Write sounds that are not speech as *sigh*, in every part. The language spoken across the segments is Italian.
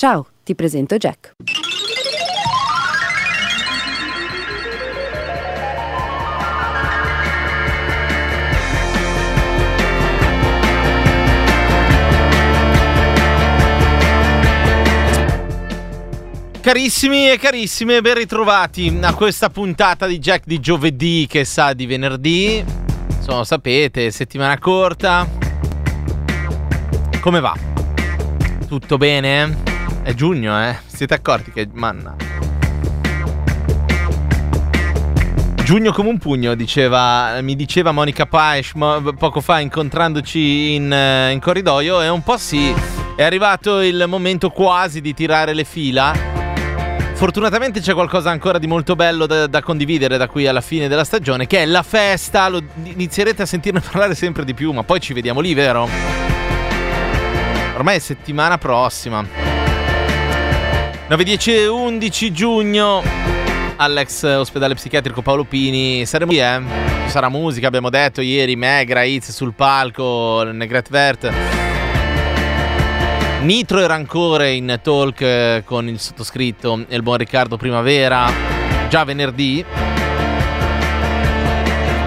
Ciao, ti presento Jack. Carissimi e carissime, ben ritrovati a questa puntata di Jack di giovedì che sa di venerdì. Insomma, sapete, settimana corta. Come va? Tutto bene? È giugno, eh? Siete accorti che manna. Giugno come un pugno, diceva, mi diceva Monica Paes poco fa incontrandoci in, eh, in corridoio e un po' sì, è arrivato il momento quasi di tirare le fila Fortunatamente c'è qualcosa ancora di molto bello da, da, condividere da qui alla fine della stagione, che è la festa. Lo, inizierete a sentirne *laughs* parlare sempre di più, ma poi ci vediamo lì, vero? Ormai è settimana prossima. 9, 10 e 11 giugno all'ex ospedale psichiatrico Paolo Pini. Saremo lì, eh? Sarà musica, abbiamo detto ieri, Megra, Iz sul palco, Negret Vert. Nitro e Rancore in talk eh, con il sottoscritto e il buon Riccardo Primavera già venerdì.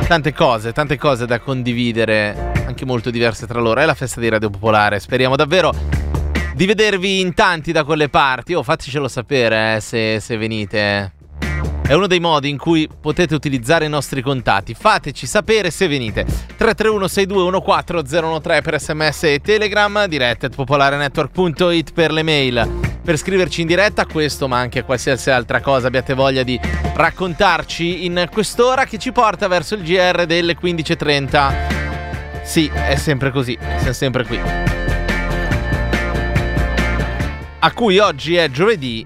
Tante cose, tante cose da condividere, anche molto diverse tra loro. È la festa di Radio Popolare, speriamo davvero di vedervi in tanti da quelle parti. O oh, fatecelo sapere eh, se, se venite. È uno dei modi in cui potete utilizzare i nostri contatti. Fateci sapere se venite. 331 6214013 per sms e telegram, diretta at popolarenetwork.it per le mail. Per scriverci in diretta questo, ma anche a qualsiasi altra cosa abbiate voglia di raccontarci in quest'ora che ci porta verso il GR delle 15.30. Sì, è sempre così, siamo sempre qui. A cui oggi è giovedì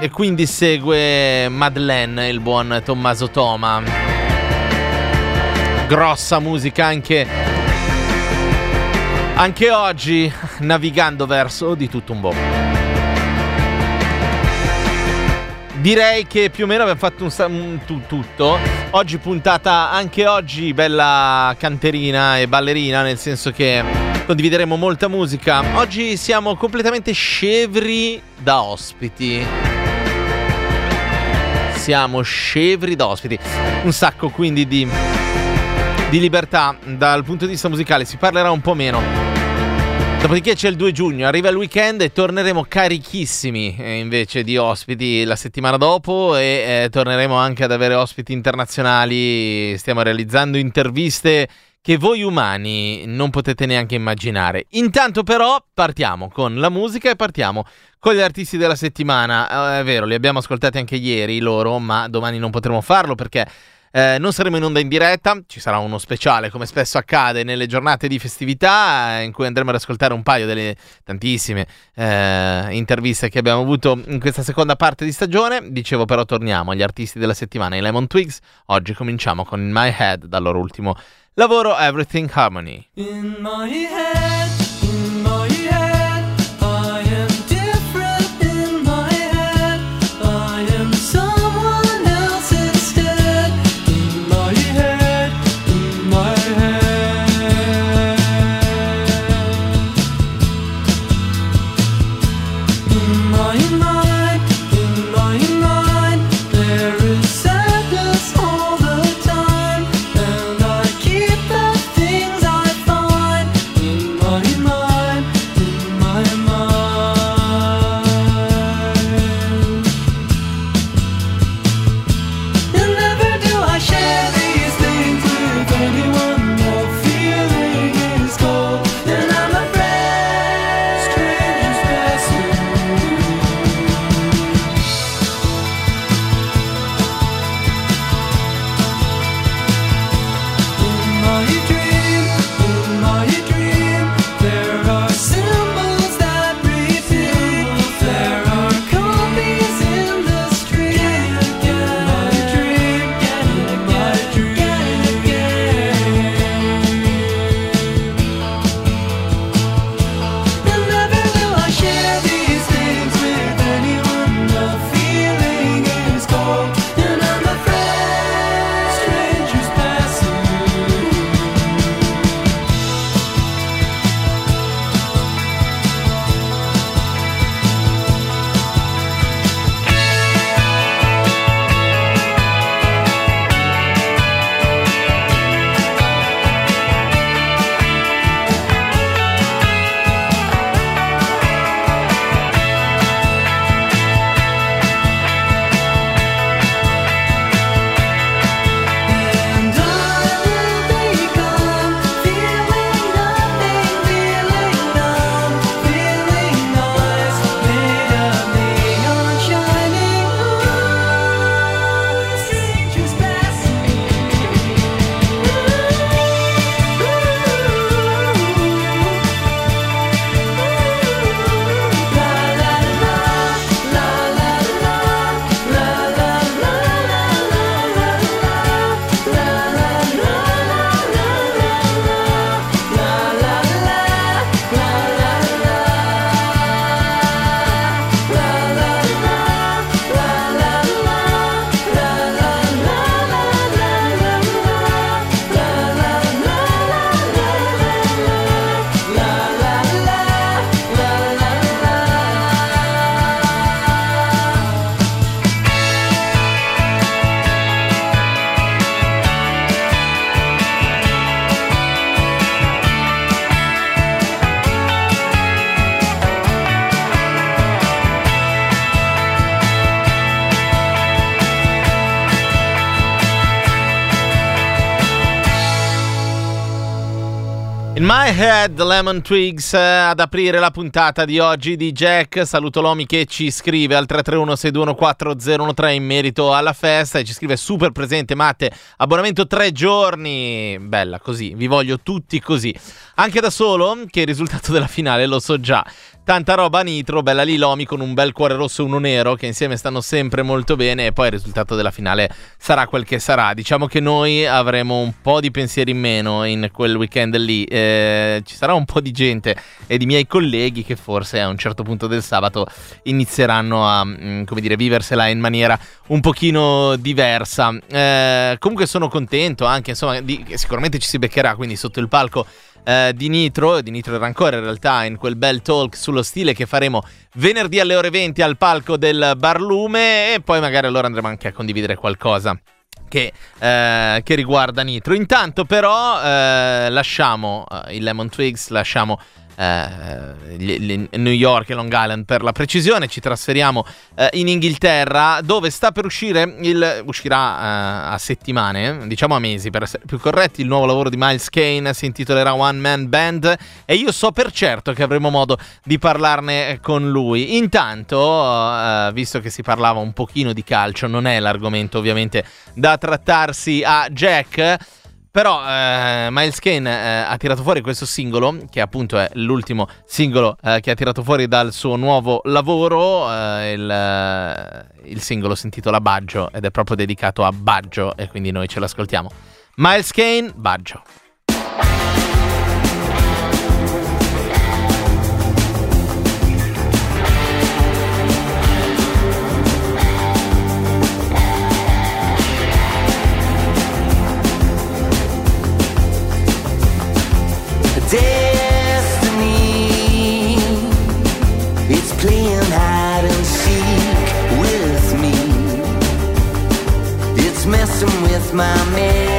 e quindi segue Madeleine, il buon Tommaso Toma. Grossa musica anche, anche oggi, navigando verso di tutto un po'. Direi che più o meno abbiamo fatto un, un tu, tutto. Oggi puntata anche oggi bella canterina e ballerina, nel senso che condivideremo molta musica. Oggi siamo completamente scevri da ospiti siamo scevri d'ospiti. Un sacco quindi di, di libertà dal punto di vista musicale, si parlerà un po' meno. Dopodiché c'è il 2 giugno, arriva il weekend e torneremo carichissimi eh, invece di ospiti la settimana dopo e eh, torneremo anche ad avere ospiti internazionali. Stiamo realizzando interviste che voi umani non potete neanche immaginare. Intanto però partiamo con la musica e partiamo con gli artisti della settimana. Eh, è vero, li abbiamo ascoltati anche ieri loro, ma domani non potremo farlo perché eh, non saremo in onda in diretta, ci sarà uno speciale come spesso accade nelle giornate di festività in cui andremo ad ascoltare un paio delle tantissime eh, interviste che abbiamo avuto in questa seconda parte di stagione. Dicevo però torniamo agli artisti della settimana, i Lemon Twigs. Oggi cominciamo con My Head dal loro ultimo lavoro Everything Harmony. My Head, Lemon Twigs eh, ad aprire la puntata di oggi di Jack. Saluto Lomi che ci scrive al 331-6214013 in merito alla festa e ci scrive super presente Matte, abbonamento tre giorni. Bella così, vi voglio tutti così. Anche da solo, che il risultato della finale lo so già. Tanta roba nitro, bella lì Lomi con un bel cuore rosso e uno nero che insieme stanno sempre molto bene e poi il risultato della finale sarà quel che sarà. Diciamo che noi avremo un po' di pensieri in meno in quel weekend lì. Eh, ci sarà un po' di gente e di miei colleghi che forse a un certo punto del sabato inizieranno a, mm, come dire, viversela in maniera un pochino diversa. Eh, comunque sono contento anche, insomma, di, sicuramente ci si beccherà quindi sotto il palco eh, di Nitro, di Nitro era ancora in realtà in quel bel talk sullo stile che faremo venerdì alle ore 20 al palco del Barlume e poi magari allora andremo anche a condividere qualcosa. Che, eh, che riguarda Nitro. Intanto, però, eh, lasciamo eh, il Lemon Twigs, lasciamo eh, New York e Long Island per la precisione. Ci trasferiamo eh, in Inghilterra, dove sta per uscire il. uscirà eh, a settimane, diciamo a mesi per essere più corretti. Il nuovo lavoro di Miles Kane si intitolerà One Man Band. E io so per certo che avremo modo di parlarne con lui. Intanto, eh, visto che si parlava un pochino di calcio, non è l'argomento ovviamente da trattarsi a Jack. Però eh, Miles Kane eh, ha tirato fuori questo singolo, che appunto è l'ultimo singolo eh, che ha tirato fuori dal suo nuovo lavoro. Eh, il, eh, il, singolo si intitola Baggio ed è proprio dedicato a Baggio e quindi noi ce l'ascoltiamo. Miles Kane, Baggio. My man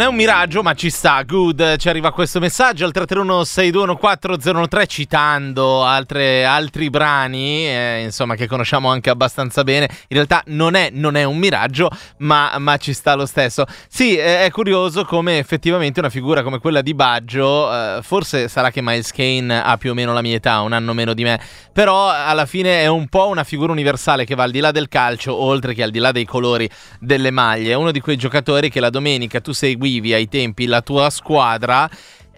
Non è un miraggio, ma ci sta. Good. Ci arriva questo messaggio al 331-6214013 citando altre, altri brani, eh, insomma, che conosciamo anche abbastanza bene. In realtà non è, non è un miraggio, ma, ma, ci sta lo stesso. Sì, è, è, curioso come effettivamente una figura come quella di Baggio, eh, forse sarà che Miles Kane ha più o meno la mia età, un anno meno di me, però alla fine è un po' una figura universale che va al di là del calcio, oltre che al di là dei colori delle maglie. È uno di quei giocatori che la domenica tu sei seguivi ai tempi la tua squadra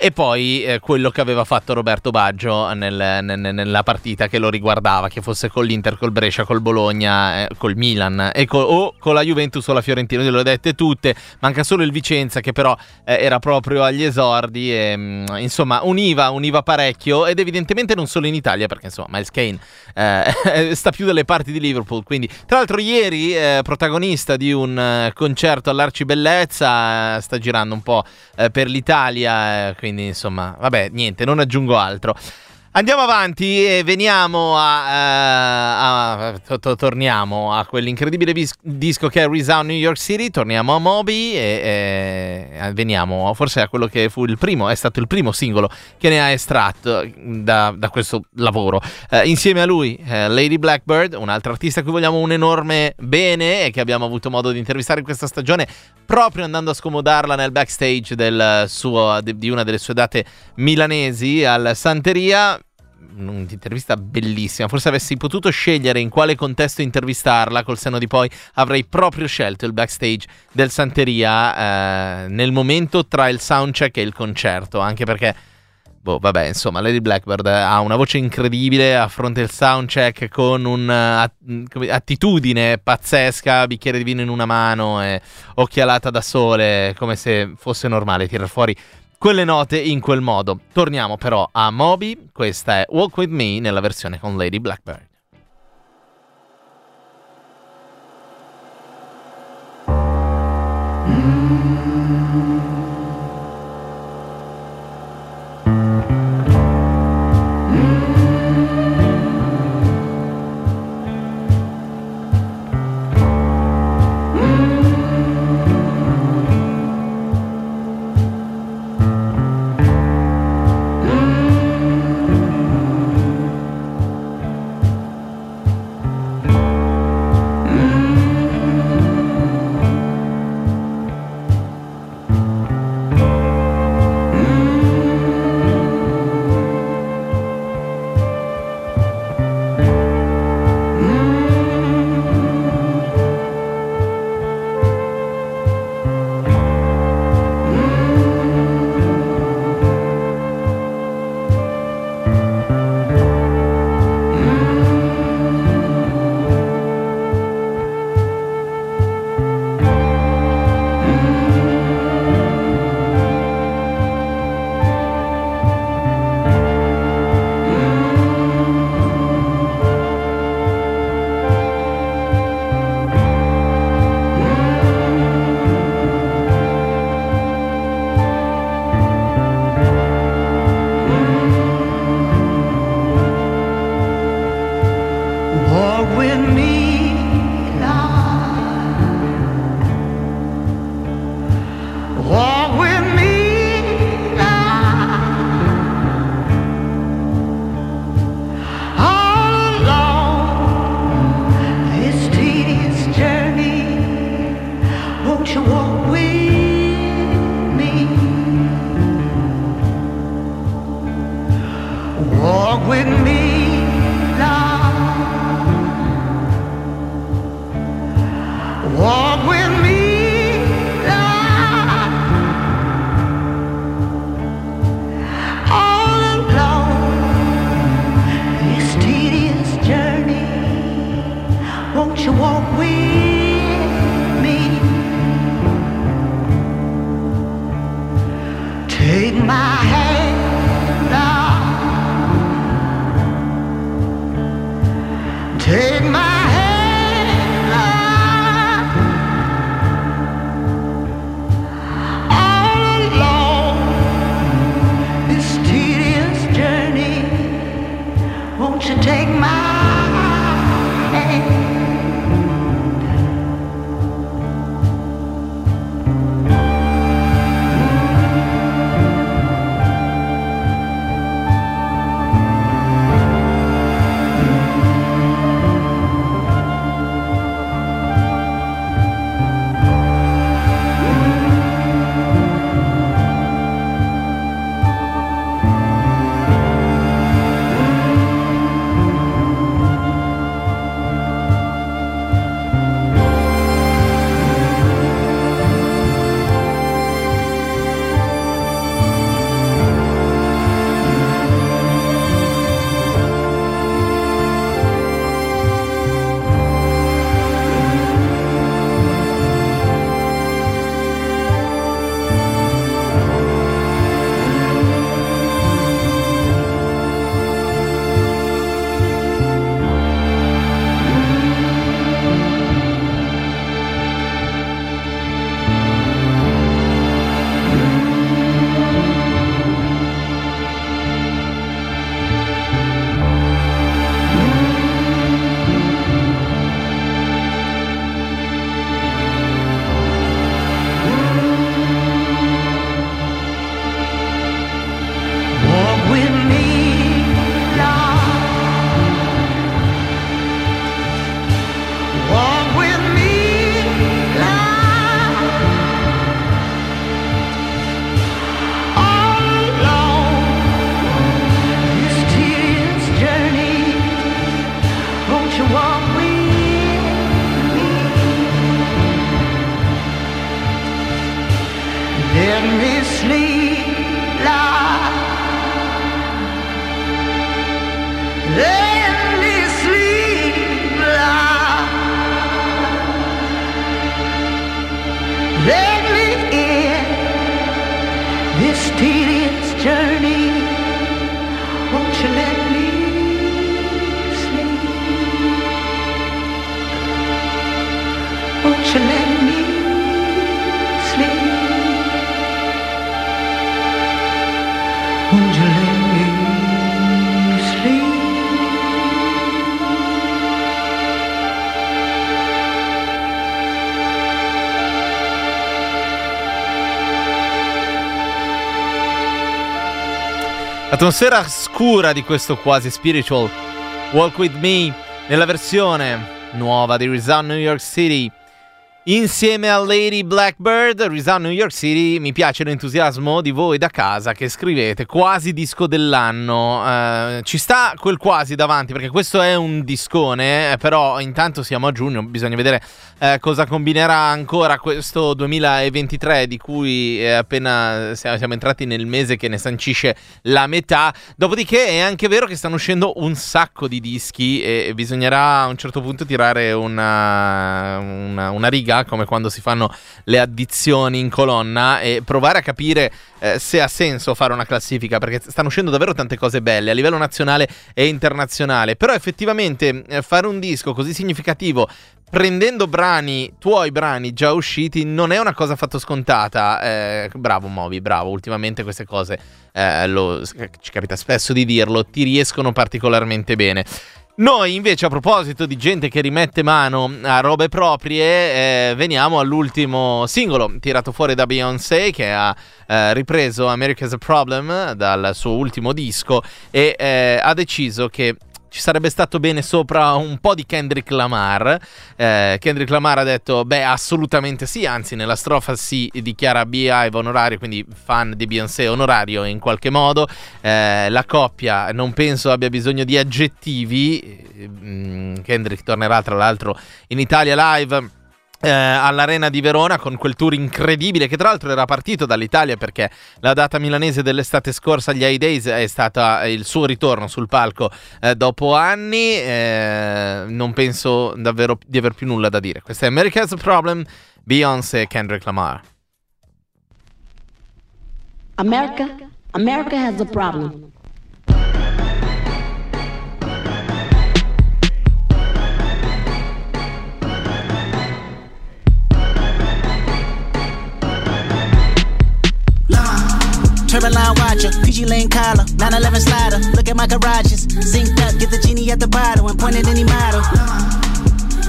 e poi eh, quello che aveva fatto Roberto Baggio nel, nel, nella partita che lo riguardava, che fosse con l'Inter, col Brescia, col Bologna, eh, col Milan col, o con la Juventus o la Fiorentina, le ho dette tutte, manca solo il Vicenza che però eh, era proprio agli esordi e mh, mm, insomma univa, univa parecchio ed evidentemente non solo in Italia perché insomma Miles Kane eh, *laughs* sta più dalle parti di Liverpool, quindi tra l'altro ieri eh, protagonista di un eh, concerto all'Arcibellezza, sta girando un po' per l'Italia, quindi quindi insomma, vabbè, niente, non aggiungo altro. Andiamo avanti e veniamo a, uh, a to- to- torniamo a quell'incredibile bis- disco che è Resound New York City, torniamo a Moby e, e, veniamo forse a quello che fu il primo, è stato il primo singolo che ne ha estratto da, da questo lavoro. Uh, insieme a lui uh, Lady Blackbird, un'altra artista a cui vogliamo un enorme bene e che abbiamo avuto modo di intervistare in questa stagione proprio andando a scomodarla nel backstage suo, di una delle sue date milanesi al Santeria un'intervista bellissima. Forse avessi potuto scegliere in quale contesto intervistarla, col seno di poi avrei proprio scelto il backstage del Santeria eh, nel momento tra il soundcheck e il concerto, anche perché boh, vabbè, insomma, Lady Blackbird ha una voce incredibile, affronta il soundcheck con un'attitudine pazzesca, bicchiere di vino in una mano e occhialata da sole, come se fosse normale tirar fuori quelle note in quel modo. Torniamo però a Moby, questa è Walk With Me nella versione con Lady Blackbird. with me. L'atmosfera scura di questo quasi spiritual Walk With Me nella versione nuova di Resound New York City Insieme a Lady Blackbird, Resound New York City, mi piace l'entusiasmo di voi da casa che scrivete quasi disco dell'anno. Uh, ci sta quel quasi davanti perché questo è un discone, eh, però intanto siamo a giugno, bisogna vedere uh, cosa combinerà ancora questo 2023 di cui eh, appena siamo entrati nel mese che ne sancisce la metà. Dopodiché è anche vero che stanno uscendo un sacco di dischi e bisognerà a un certo punto tirare una, una, una riga classifica, come quando si fanno le addizioni in colonna, e provare a capire eh, se ha senso fare una classifica, perché stanno uscendo davvero tante cose belle a livello nazionale e internazionale. Però effettivamente eh, fare un disco così significativo prendendo brani, tuoi brani già usciti, non è una cosa affatto scontata. Eh, bravo Movi, bravo. Ultimamente queste cose, eh, lo, ci capita spesso di dirlo, ti riescono particolarmente bene. Noi invece a proposito di gente che rimette mano a robe proprie, eh, veniamo all'ultimo singolo tirato fuori da Beyoncé che ha eh, ripreso America's a Problem dal suo ultimo disco e eh, ha deciso che ci sarebbe stato bene sopra un po' di Kendrick Lamar. Eh, Kendrick Lamar ha detto, beh, assolutamente sì, anzi nella strofa si dichiara Beehive onorario, quindi fan di Beyoncé onorario in qualche modo. Eh, la coppia non penso abbia bisogno di aggettivi. Mm, Kendrick tornerà tra l'altro in Italia live eh, all'Arena di Verona con quel tour incredibile che tra l'altro era partito dall'Italia perché la data milanese dell'estate scorsa agli High Days è stata il suo ritorno sul palco eh, dopo anni eh, non penso davvero di aver più nulla da dire. Questo è America's Problem Beyoncé e Kendrick Lamar. America? America has a problem PG Lane collar, 911 slider. Look at my garages. Synced up, get the genie at the bottle and point at any model.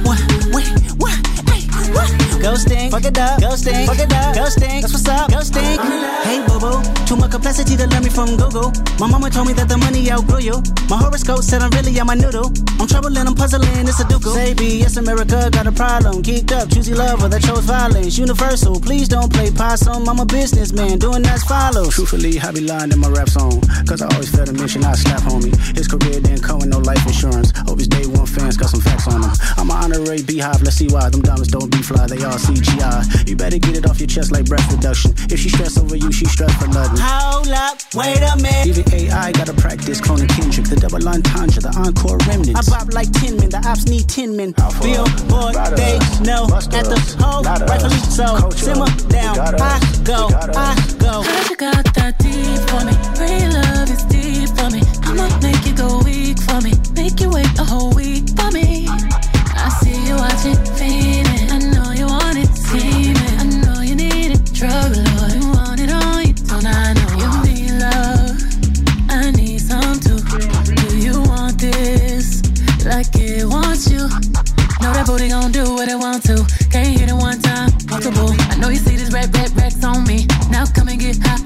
What, what, what? Ghosting, fuck it up, ghosting, fuck it up, ghosting. That's what's up, ghosting. Hey, boo, too much complexity to learn me from Google. My mama told me that the money outgrew you. My horoscope said I'm really on my noodle. I'm troubling, I'm puzzling, it's a duke. Say yes, America got a problem. Geeked up, choosy lover that chose violence. Universal, please don't play possum. I'm a businessman, doing as follows. Truthfully, I be lying in my rap song. Cause I always felt a mission, I slap homie. His career didn't come with no life insurance. Hope his day one fans got some facts on him. I'm an honorary beehive, let's see why. Them diamonds don't be fly, they all CGI. You better get it off your chest like breath reduction. If she stress over you, she stress for nothing. Hold up, wait a minute. Even AI gotta practice cloning Kendrick, the double entendre, the encore remnants. I bop like 10 men, the ops need 10 men. Bill, boy, they know at the hole, rightfully so. Simmer down, I go, I go. Heard you got that deep for me. Real love is deep for me. I'ma make you go weak for me. Make you wait a whole week for me. I see you watching, feeling. You want it all, you don't I know you need love. I need some too. Do you want this like it wants you? Know that booty gon' do what it want to. Can't hit it one time, multiple. I know you see this red, red, red on me. Now come and get high,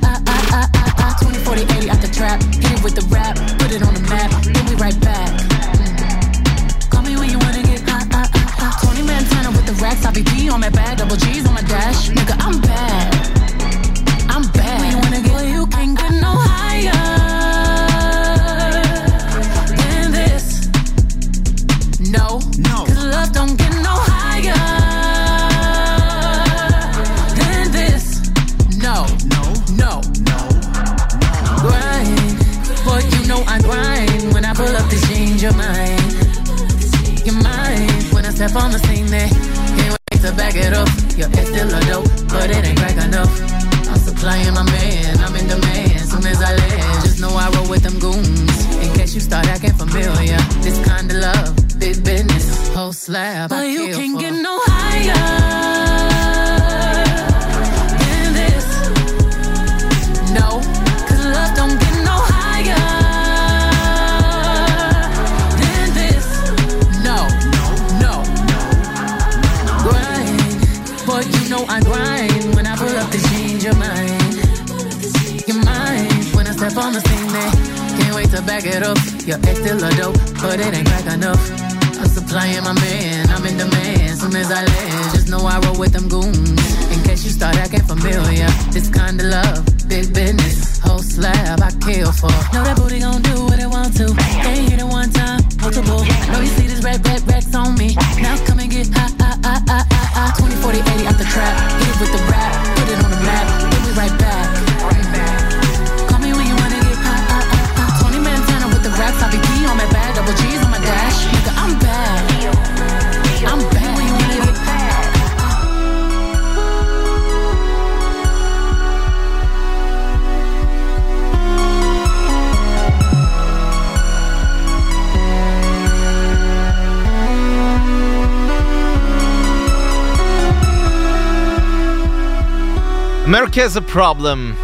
America has a problem.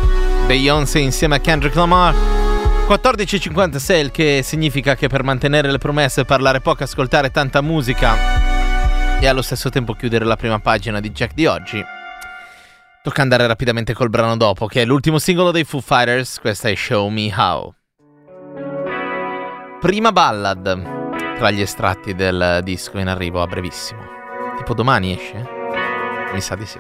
Beyoncé insieme a Kendrick Lamar. 14.56, il che significa che per mantenere le promesse, parlare poco, ascoltare tanta musica e allo stesso tempo chiudere la prima pagina di Jack di oggi. Tocca andare rapidamente col brano dopo, che è l'ultimo singolo dei Foo Fighters, questa è Show Me How. Prima ballad, tra gli estratti del disco in arrivo a brevissimo. Tipo domani esce? Mi sa di sì.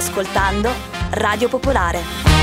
Ascoltando Radio Popolare.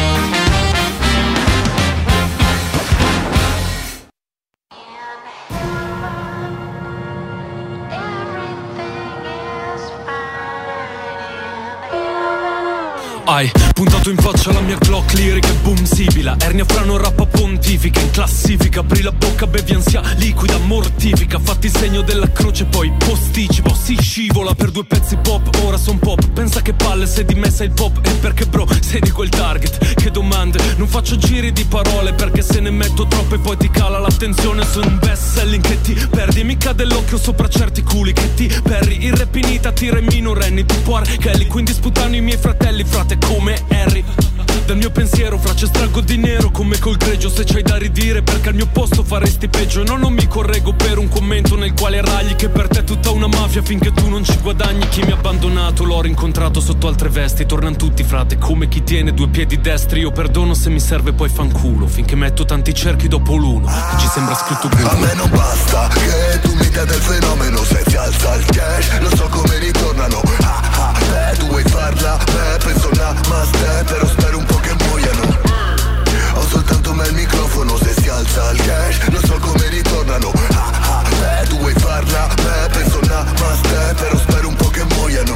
Hai puntato in faccia la mia Glock lirica e boom sibila Ernia frano rappa pontifica in classifica. Apri la bocca bevi ansia liquida mortifica. Fatti segno della croce poi posticipo. Si scivola per due pezzi pop ora son pop. Pensa che palle se di me sei il pop. E perché bro sei di quel target? Che domande? Non faccio giri di parole Perché se ne metto troppe poi ti cala l'attenzione Su un best selling che ti perdi Mi cade l'occhio sopra certi culi. Che ti perri Il rap in tira i minorenni tipo. Kelly. Quindi sputano i miei fratelli frate come Harry. Dal mio pensiero fra c'è strago di nero come col greggio Se c'hai da ridire perché al mio posto faresti peggio. No non mi correggo per un commento nel quale ragli Che per te è tutta una mafia finché tu non ci guadagni. Chi mi ha abbandonato l'ho rincontrato sotto altre vesti. Tornan tutti frate come chi tiene due piedi destri. Io perdono se mi serve poi fanculo Finché metto tanti cerchi dopo l'uno. Ci sembra scritto Google A me non basta che tu mi dai del fenomeno. Se si alza il cash non so come ritornano. Ah ah, beh tu vuoi farla, beh penso una must Però spero un po' che muoiano. Ho soltanto me il microfono Se si alza il cash Non so come ritornano. Ah, ah, Beh tu vuoi farla? Beh penso namaste Però spero un po' che muoiano.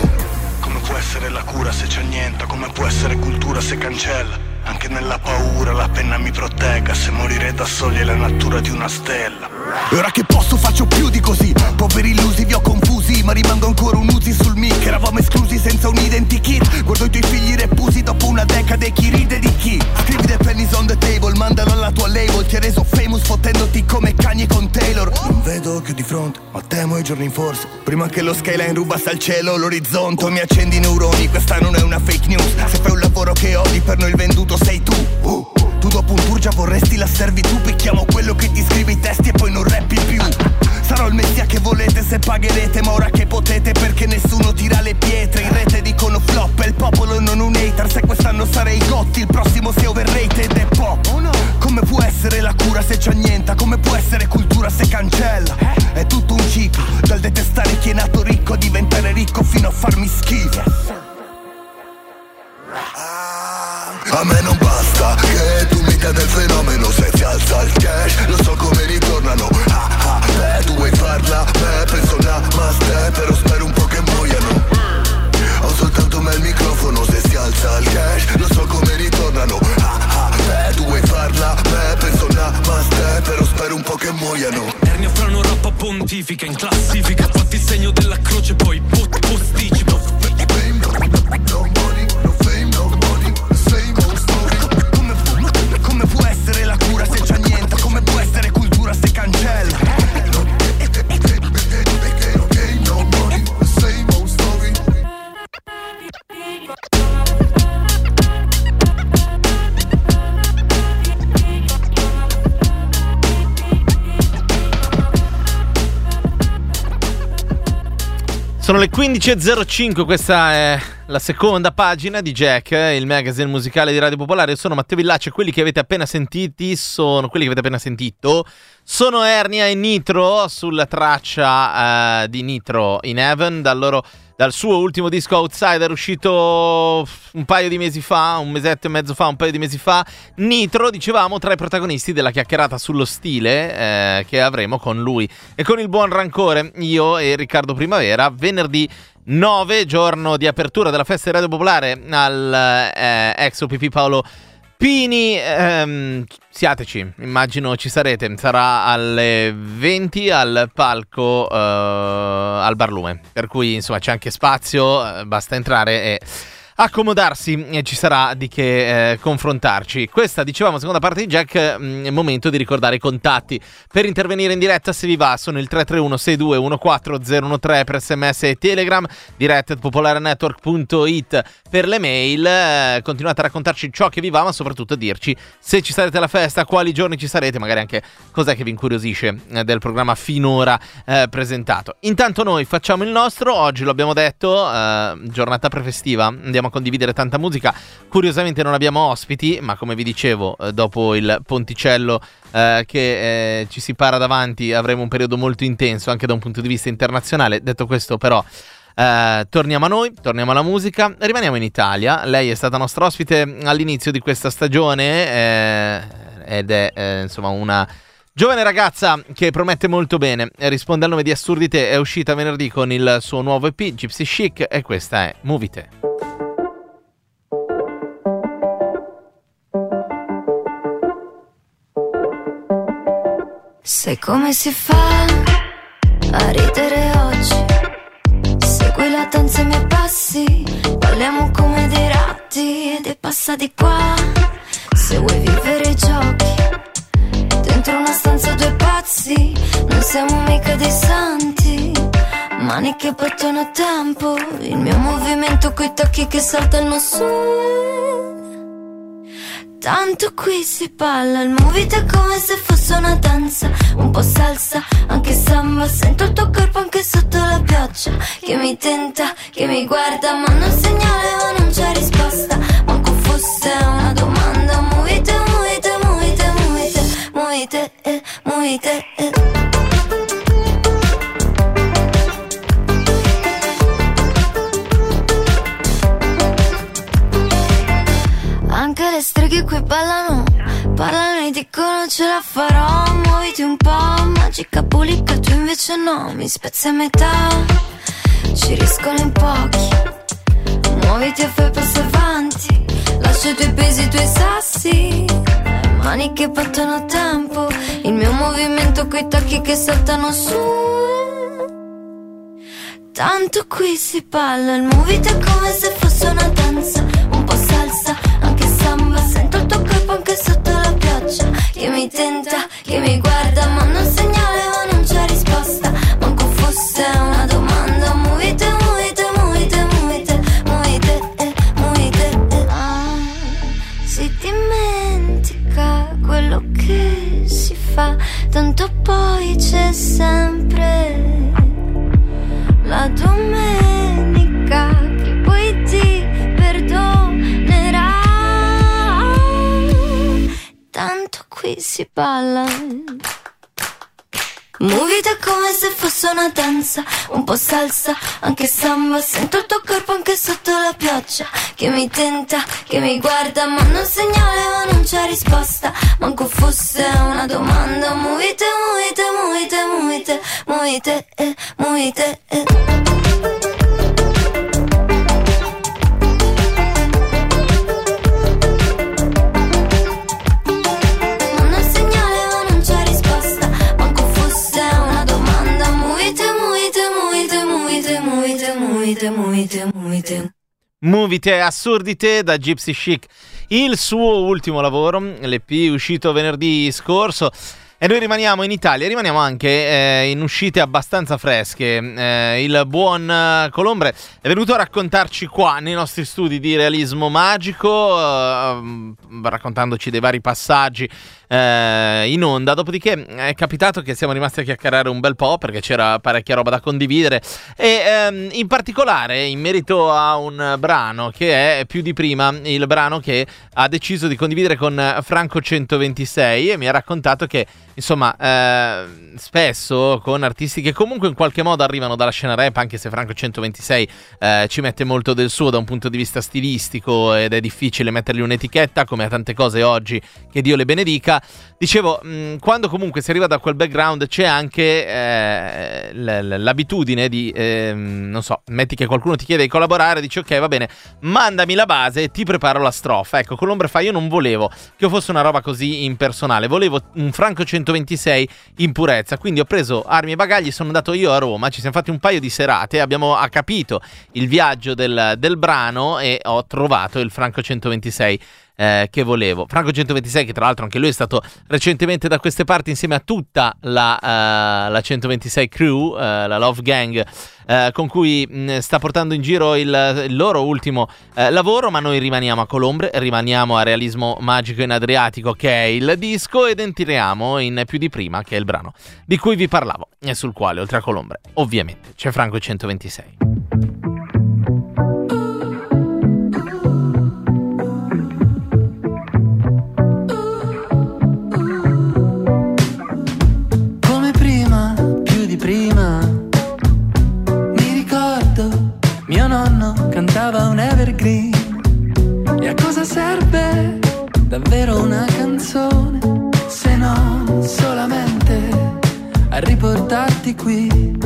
Come può essere la cura se c'è niente? Come può essere cultura se cancella? Anche nella paura la penna mi protegga. Se morire da soli è la natura di una stella. E ora che posso faccio più di così. Poveri illusi vi ho confusi Ma rimango ancora un uzi sul mic. Eravamo esclusi senza un identikit Guardo i tuoi figli repusi dopo una decade Chi ride di chi? Scrivi the pennies on the table Mandalo alla tua label. Ti hai reso famous fottendoti come Kanye con Taylor. Non vedo che di fronte Ma temo i giorni forse Prima che lo skyline rubasse al cielo l'orizzonte. Mi accendi i neuroni Questa non è una fake news. Se fai un lavoro che odi per noi il venduto sei tu. Uh, Tu dopo un tour già vorresti la servitù Picchiamo quello che ti scrive i testi e poi non rappi più Sarò il messia che volete se pagherete Ma ora che potete perché nessuno tira le pietre In rete dicono flop e il popolo non un hater Se quest'anno sarei Gotti il prossimo sia overrated e pop. Come può essere la cura se c'è niente? Come può essere cultura se cancella? È tutto un ciclo Dal detestare chi è nato ricco a diventare ricco fino a farmi schifo a me non basta che tu mi dai del fenomeno Se si alza il cash, lo so come ritornano. Ah, ah, beh, tu vuoi farla, beh, penso namaste Però spero un po' che muoiano. Ho soltanto me il microfono Se si alza il cash, lo so come ritornano. Ah, ah, beh, tu vuoi farla, beh, penso namaste Però spero un po' che muoiano. Ernia frano rappa pontifica in classifica. Fatti il segno della croce poi posticipo No story Sono le 15.05, questa è la seconda pagina di Jack, il magazine musicale di Radio Popolare. Io sono Matteo Villacci e quelli che avete appena sentiti sono quelli che avete appena sentito. Sono Ernia e Nitro sulla traccia uh, di Nitro in Heaven dal loro dal suo ultimo disco Outsider uscito un paio di mesi fa, un mesetto e mezzo fa, un paio di mesi fa. Nitro, dicevamo, tra i protagonisti della chiacchierata sullo stile eh, che avremo con lui e con il buon rancore, io e Riccardo Primavera, venerdì 9, giorno di apertura della festa di Radio Popolare al eh, ex OPP Paolo Pini, ehm, siateci, immagino ci sarete, sarà alle 20 al palco eh, al Barlume, per cui insomma c'è anche spazio, eh, basta entrare e accomodarsi e ci sarà di che eh, confrontarci. Questa, dicevamo, seconda parte di Jack, mh, mm, è momento di ricordare i contatti. Per intervenire in diretta, se vi va, sono il 331-6214013 per sms e telegram, diretta popolarenetwork.it per le mail. Eh, continuate a raccontarci ciò che vi va, ma soprattutto a dirci se ci sarete alla festa, quali giorni ci sarete, magari anche cos'è che vi incuriosisce eh, del programma finora eh, presentato. Intanto noi facciamo il nostro, oggi lo abbiamo detto, eh, giornata prefestiva, andiamo a condividere tanta musica. Curiosamente non abbiamo ospiti, ma come vi dicevo, eh, dopo il ponticello eh, che eh, ci si para davanti avremo un periodo molto intenso anche da un punto di vista internazionale. Detto questo, però, Uh, torniamo a noi, torniamo alla musica, rimaniamo in Italia. Lei è stata nostra ospite all'inizio di questa stagione eh, ed è eh, insomma una giovane ragazza che promette molto bene. Risponde al nome di Assurdite, è uscita venerdì con il suo nuovo EP Gypsy Chic e questa è Movite. Sai come si fa a ridere oggi? Segui la danza ai miei passi, parliamo come dei ratti ed è passa di qua. Se vuoi vivere i giochi, dentro una stanza due pazzi, non siamo mica dei santi. Mani che battono a tempo, il mio movimento coi tacchi che saltano su. Tanto qui si balla, il movita come se fosse una danza. Un po' salsa, anche samba Sento il tuo corpo anche sotto la pioggia. Che mi tenta, che mi guarda Manda un segnale ma non c'è risposta. Manco fosse una domanda Movite, movite, movite, movite Movite, eh, movite, eh le streghe qui ballano Parlano e dicono ce la farò Muoviti un po', magica bulica Tu invece no, mi spezzi a metà. Ci riscono in pochi Muoviti e fai passi avanti. Lascia i tuoi pesi, i tuoi sassi Mani che battono a tempo. Il mio movimento coi tacchi che saltano su. Tanto qui si movito è come se fosse una anche sotto la pioggia. Che mi tenta, che mi guarda balla. Muovite come se fosse una danza, un po' salsa, anche samba. Sento il tuo corpo anche sotto la pioggia, che mi tenta, che mi guarda. Manda un segnale ma non c'è risposta, manco fosse una domanda. Muovite, muovite, muovite, muovite, muovite, eh, muovite, eh. Movite assurdite da Gypsy Chic, il suo ultimo lavoro, l'EP uscito venerdì scorso. E noi rimaniamo in Italia, rimaniamo anche eh, in uscite abbastanza fresche. Eh, il buon Colombre è venuto a raccontarci qua nei nostri studi di realismo magico, eh, raccontandoci dei vari passaggi eh, in onda. Dopodiché è capitato che siamo rimasti a chiacchierare un bel po' perché c'era parecchia roba da condividere. E ehm, in particolare in merito a un brano che è più di prima, il brano che ha deciso di condividere con Franco 126 e mi ha raccontato che insomma, eh, spesso con artisti che comunque in qualche modo arrivano dalla scena rap, anche se Franco 126 eh, ci mette molto del suo da un punto di vista stilistico ed è difficile mettergli un'etichetta, come a tante cose oggi, che Dio le benedica. Dicevo, mh, quando comunque si arriva da quel background c'è anche eh, l'abitudine di, ehm, non so, metti che qualcuno ti chiede di collaborare, dici ok va bene, mandami la base e ti preparo la strofa. Ecco, con l'ombre fa io non volevo che fosse una roba così impersonale, volevo un Franco 126 126 in purezza. Quindi ho preso armi e bagagli, sono andato io a Roma, ci siamo fatti un paio di serate, abbiamo capito il viaggio del, del brano e ho trovato il Franco 126 eh, che volevo. Franco 126, che tra l'altro anche lui è stato recentemente da queste parti insieme a tutta la, uh, la 126 crew, uh, la Love Gang, uh, con cui mh, sta portando in giro il, il loro ultimo lavoro, ma noi rimaniamo a Colombre, rimaniamo a Realismo Magico in Adriatico, che è il disco, ed entriamo in più di prima, che è il brano di cui vi parlavo, e sul quale, oltre a Colombre, ovviamente c'è Franco 126. diventava un evergreen. E a cosa serve davvero una canzone se non solamente a riportarti qui?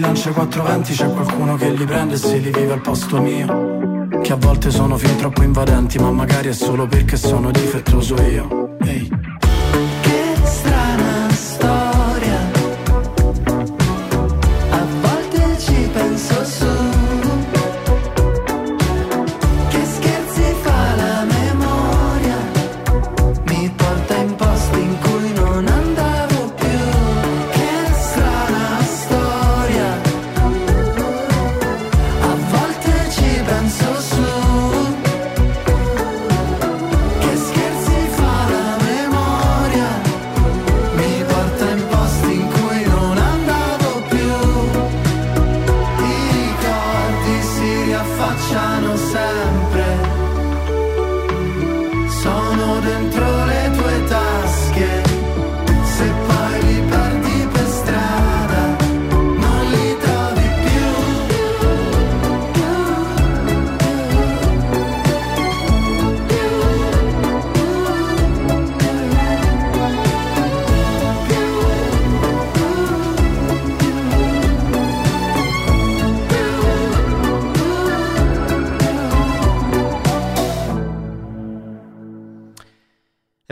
Lancia quattro venti c'è qualcuno che li prende e se li vive al posto mio. Che a volte sono fin troppo invadenti ma magari è solo perché sono difettoso io. Ehi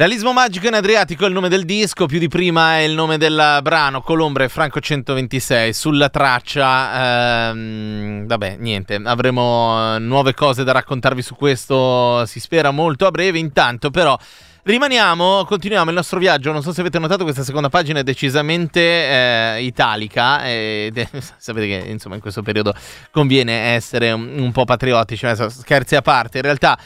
Realismo magico in Adriatico è il nome del disco, più di prima è il nome del brano, Colombre Franco 126, sulla traccia, ehm, vabbè niente, avremo eh, nuove cose da raccontarvi su questo, si spera molto a breve, intanto però rimaniamo, continuiamo il nostro viaggio, non so se avete notato questa seconda pagina è decisamente eh, italica, e *laughs* sapete che insomma in questo periodo conviene essere un, un po' patriottici, scherzi a parte, in realtà...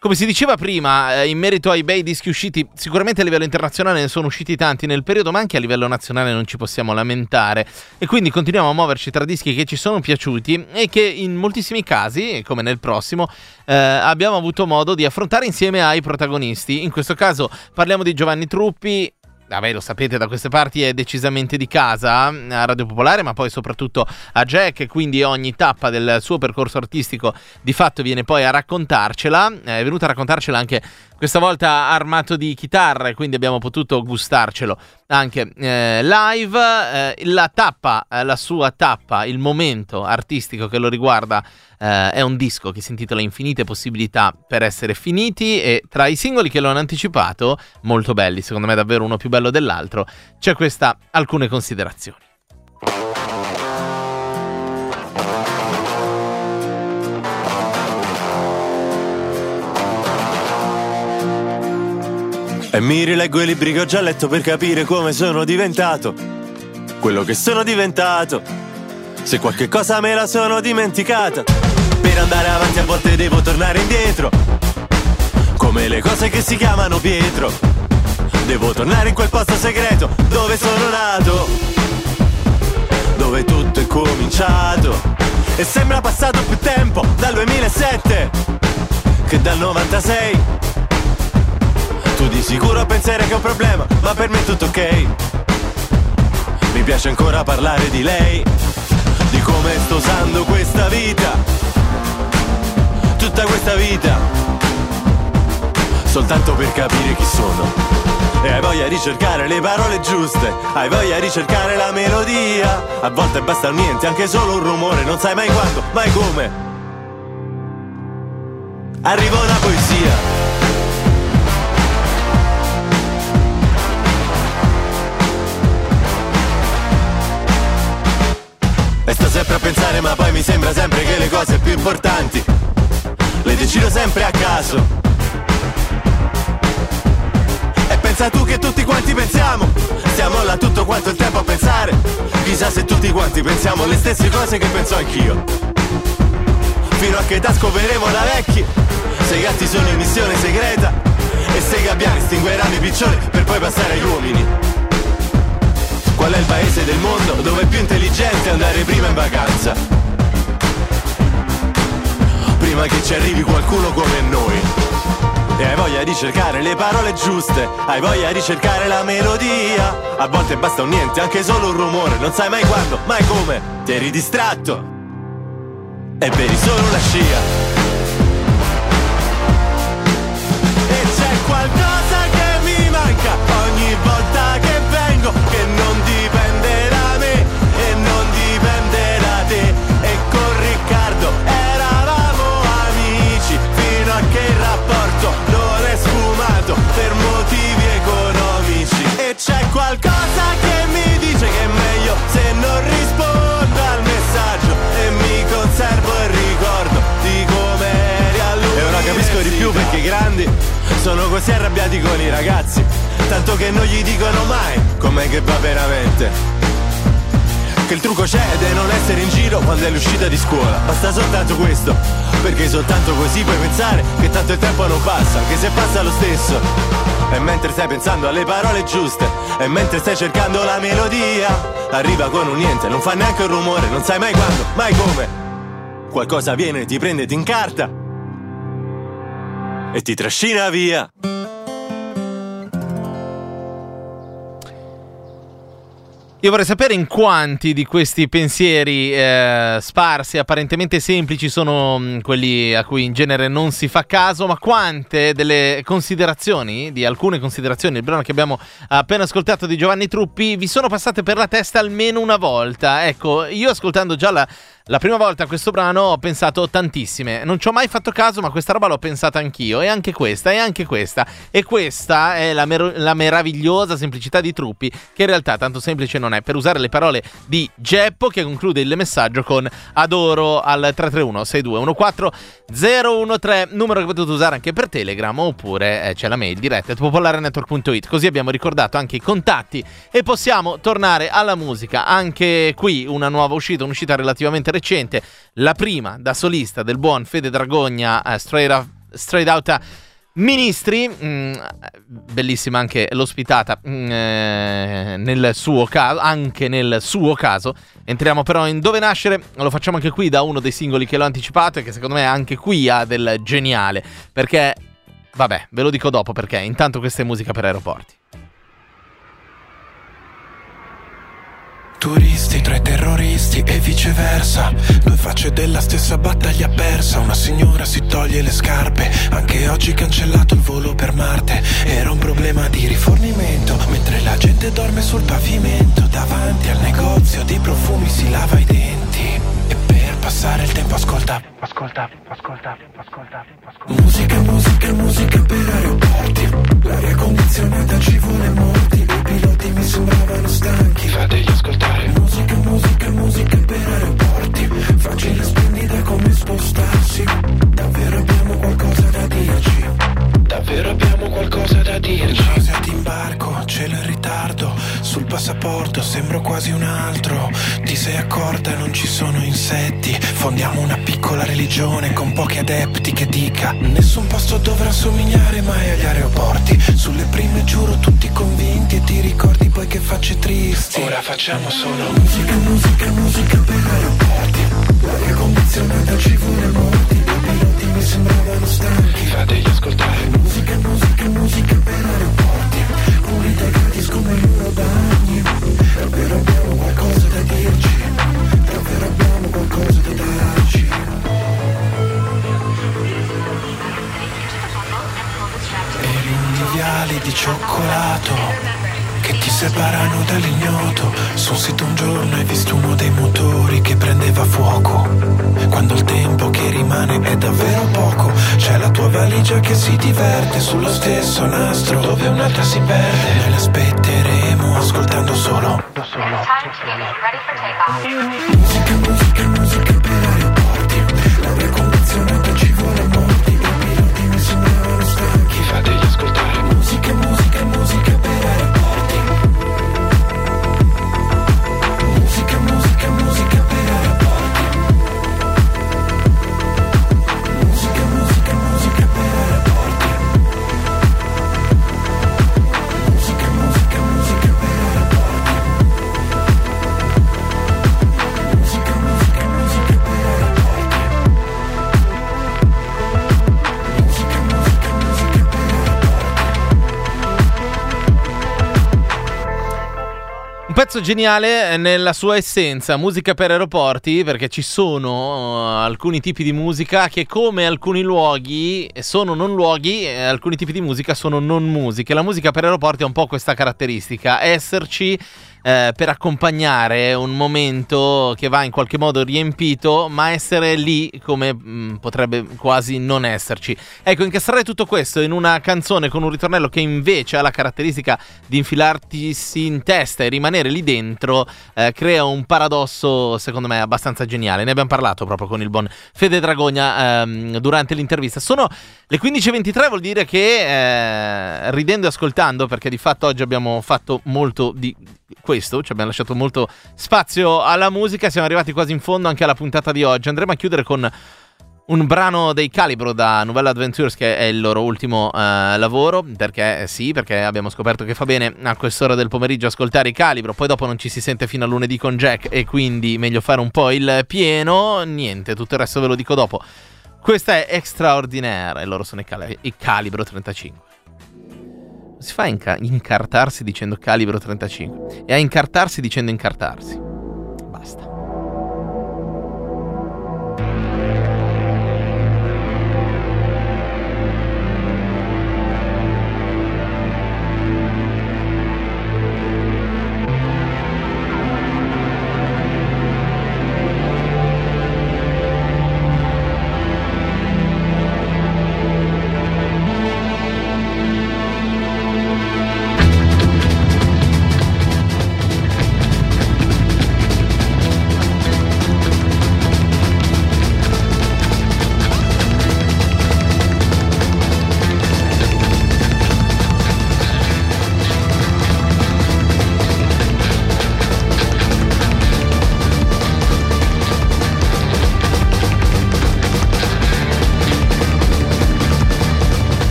Come si diceva prima, eh, in merito ai bei dischi usciti, sicuramente a livello internazionale ne sono usciti tanti nel periodo, ma anche a livello nazionale non ci possiamo lamentare. E quindi continuiamo a muoverci tra dischi che ci sono piaciuti e che in moltissimi casi, come nel prossimo, eh, abbiamo avuto modo di affrontare insieme ai protagonisti. In questo caso parliamo di Giovanni Truppi, vabbè lo sapete da queste parti è decisamente di casa a Radio Popolare ma poi soprattutto a Jack quindi ogni tappa del suo percorso artistico di fatto viene poi a raccontarcela è venuta a raccontarcela anche questa volta armato di chitarre, quindi abbiamo potuto gustarcelo anche eh, live. Eh, la tappa, eh, la sua tappa, il momento artistico che lo riguarda eh, è un disco che si intitola Infinite possibilità per essere finiti e tra i singoli che lo hanno anticipato, molto belli, secondo me davvero uno più bello dell'altro, c'è questa alcune considerazioni. E mi rileggo i libri che ho già letto per capire come sono diventato quello che sono diventato. Se qualche cosa me la sono dimenticata, per andare avanti a volte devo tornare indietro. Come le cose che si chiamano Pietro. Devo tornare in quel posto segreto dove sono nato, dove tutto è cominciato. E sembra passato più tempo dal 2007 che dal 96 tu di sicuro penserai che è un problema, ma per me è tutto ok. Mi piace ancora parlare di lei, di come sto usando questa vita, tutta questa vita, soltanto per capire chi sono. E hai voglia di cercare le parole giuste, hai voglia di cercare la melodia. A volte basta niente, anche solo un rumore, non sai mai quando, mai come. arrivo da poesia. E sto sempre a pensare ma poi mi sembra sempre che le cose più importanti le decido sempre a caso. E pensa tu che tutti quanti pensiamo, stiamo là tutto quanto il tempo a pensare. Chissà se tutti quanti pensiamo le stesse cose che penso anch'io. Fino a che età scoperemo da vecchi, se i gatti sono in missione segreta e se i gabbiani estingueranno i piccioni per poi passare agli uomini. Qual è il paese del mondo dove è più intelligente andare prima in vacanza? Prima che ci arrivi qualcuno come noi. E hai voglia di cercare le parole giuste, hai voglia di cercare la melodia. A volte basta un niente, anche solo un rumore, non sai mai quando, mai come. Ti eri distratto e vedi solo la scia. E c'è qualcosa che mi manca ogni volta che vengo, che non sono così arrabbiati con i ragazzi, tanto che non gli dicono mai com'è che va veramente. Che il trucco c'è ed è non essere in giro quando è l'uscita di scuola. Basta soltanto questo, perché soltanto così puoi pensare che tanto il tempo non passa, anche se passa lo stesso. E mentre stai pensando alle parole giuste, e mentre stai cercando la melodia, arriva con un niente, non fa neanche un rumore, non sai mai quando, mai come. Qualcosa viene, ti prende, ti incarta e ti trascina via. Io vorrei sapere in quanti di questi pensieri eh, sparsi, apparentemente semplici, sono mh, quelli a cui in genere non si fa caso, ma quante delle considerazioni, di alcune considerazioni, il brano che abbiamo appena ascoltato di Giovanni Truppi, vi sono passate per la testa almeno una volta. Ecco, io ascoltando già la, la prima volta a questo brano ho pensato tantissime. Non ci ho mai fatto caso, ma questa roba l'ho pensata anch'io. E anche questa, e anche questa. E questa è la, mer- la meravigliosa semplicità di Truppi, che in realtà tanto semplice non è. Per usare le parole di Geppo, che conclude il messaggio con adoro al 331 6214 013, numero che potete usare anche per Telegram, oppure eh, c'è la mail diretta popolarenetwork.it. Così abbiamo ricordato anche i contatti e possiamo tornare alla musica. Anche qui una nuova uscita, un'uscita relativamente recente, la prima da solista del buon Fede Dragogna, eh, straight, up, Outta Ministri, mm, bellissima anche l'ospitata mm, eh, nel suo caso, anche nel suo caso. Entriamo però in Dove Nascere, lo facciamo anche qui da uno dei singoli che l'ho anticipato e che secondo me anche qui ha del geniale, perché, vabbè, ve lo dico dopo perché, intanto questa è musica per aeroporti. Turisti tra i terroristi e viceversa. Due facce della stessa battaglia persa. Una signora si toglie le scarpe. Anche oggi cancellato il volo per Marte. Era un problema di rifornimento Mentre la gente dorme sul pavimento. Davanti al negozio di profumi si lava i denti. E per passare il tempo ascolta Ascolta, ascolta, ascolta, ascolta. Musica, musica, musica per aeroporti. L'aria condizionata ci vuole morti I piloti mi sembravano stanchi. Fategli ascoltare. Musica, musica, musica per aeroporti. Facile e splendida come spostarsi. Davvero abbiamo qualcosa da dirci. Davvero abbiamo qualcosa da dirci. Nausea d'imbarco, cielo in ritardo Sul passaporto sembro quasi un altro. Ti sei accorta non ci sono insetti. Fondiamo una piccola religione con pochi adepti che dica Nessun posto dovrà somigliare mai agli aeroporti. Sulle prime giuro tutti convinti E ti ricordi poi che facce tristi. Ora facciamo solo musica, musica, musica per aeroporti. L'aria condizionata ci vuole morti I piloti mi sembravano stanchi. Fategli ascoltare. Musica, musica, musica per aeroporti Pulite gratis come i loro bagni Davvero abbiamo qualcosa da dirci. Davvero abbiamo qualcosa da darci. Eri un viali di cioccolato che ti separano dall'ignoto. Sul sito un giorno hai visto uno dei motori che prendeva fuoco. Quando il tempo che rimane è davvero poco, c'è la tua valigia che si diverte sullo stesso nastro dove un'altra si perde. Noi l'aspetteremo ascoltando solo. solo. Musica, musica, musica per pezzo geniale nella sua essenza, musica per aeroporti, perché ci sono uh, alcuni tipi di musica che come alcuni luoghi sono non luoghi, alcuni tipi di musica sono non musiche. La musica per aeroporti ha un po' questa caratteristica, esserci eh, per accompagnare un momento che va in qualche modo riempito, ma essere lì come mh, potrebbe quasi non esserci. Ecco, incastrare tutto questo in una canzone con un ritornello che invece ha la caratteristica di infilartisi in testa e rimanere lì dentro, eh, crea un paradosso secondo me abbastanza geniale. Ne abbiamo parlato proprio con il buon Fede Dragogna ehm, durante l'intervista. Sono le 15.23, vuol dire che eh, ridendo e ascoltando, perché di fatto oggi abbiamo fatto molto di questo, ci abbiamo lasciato molto spazio alla musica, siamo arrivati quasi in fondo anche alla puntata di oggi. Andremo a chiudere con un brano dei Calibro da Novella Adventures che è il loro ultimo eh, lavoro, perché eh, sì, perché abbiamo scoperto che fa bene a quest'ora del pomeriggio ascoltare i Calibro, poi dopo non ci si sente fino a lunedì con Jack e quindi meglio fare un po' il pieno, niente, tutto il resto ve lo dico dopo. Questa è Extraordinaire e loro sono i, Cali- i Calibro 35. Si fa a inca- incartarsi dicendo calibro 35 e a incartarsi dicendo incartarsi.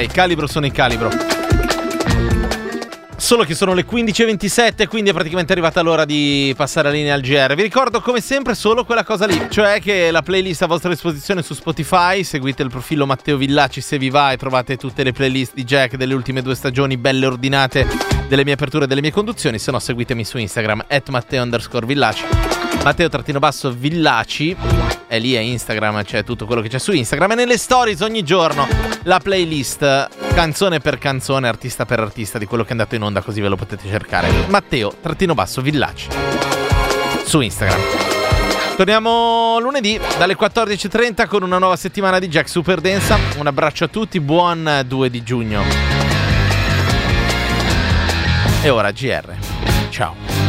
Il calibro sono il calibro. Solo che sono le 15.27, quindi è praticamente arrivata l'ora di passare la linea al GR. Vi ricordo come sempre solo quella cosa lì, cioè che la playlist a vostra disposizione su Spotify, seguite il profilo Matteo Villaci se vi va e trovate tutte le playlist di Jack delle ultime due stagioni belle ordinate delle mie aperture e delle mie conduzioni, se no seguitemi su Instagram, at Matteo underscore Villaci. È lì a Instagram, c'è tutto quello che c'è su Instagram e nelle stories ogni giorno la playlist canzone per canzone, artista per artista di quello che è andato in onda così ve lo potete cercare. Matteo-Villaci su Instagram. Torniamo lunedì dalle 14.30 con una nuova settimana di Jack Super Densa. Un abbraccio a tutti, buon 2 di giugno. E ora GR. Ciao.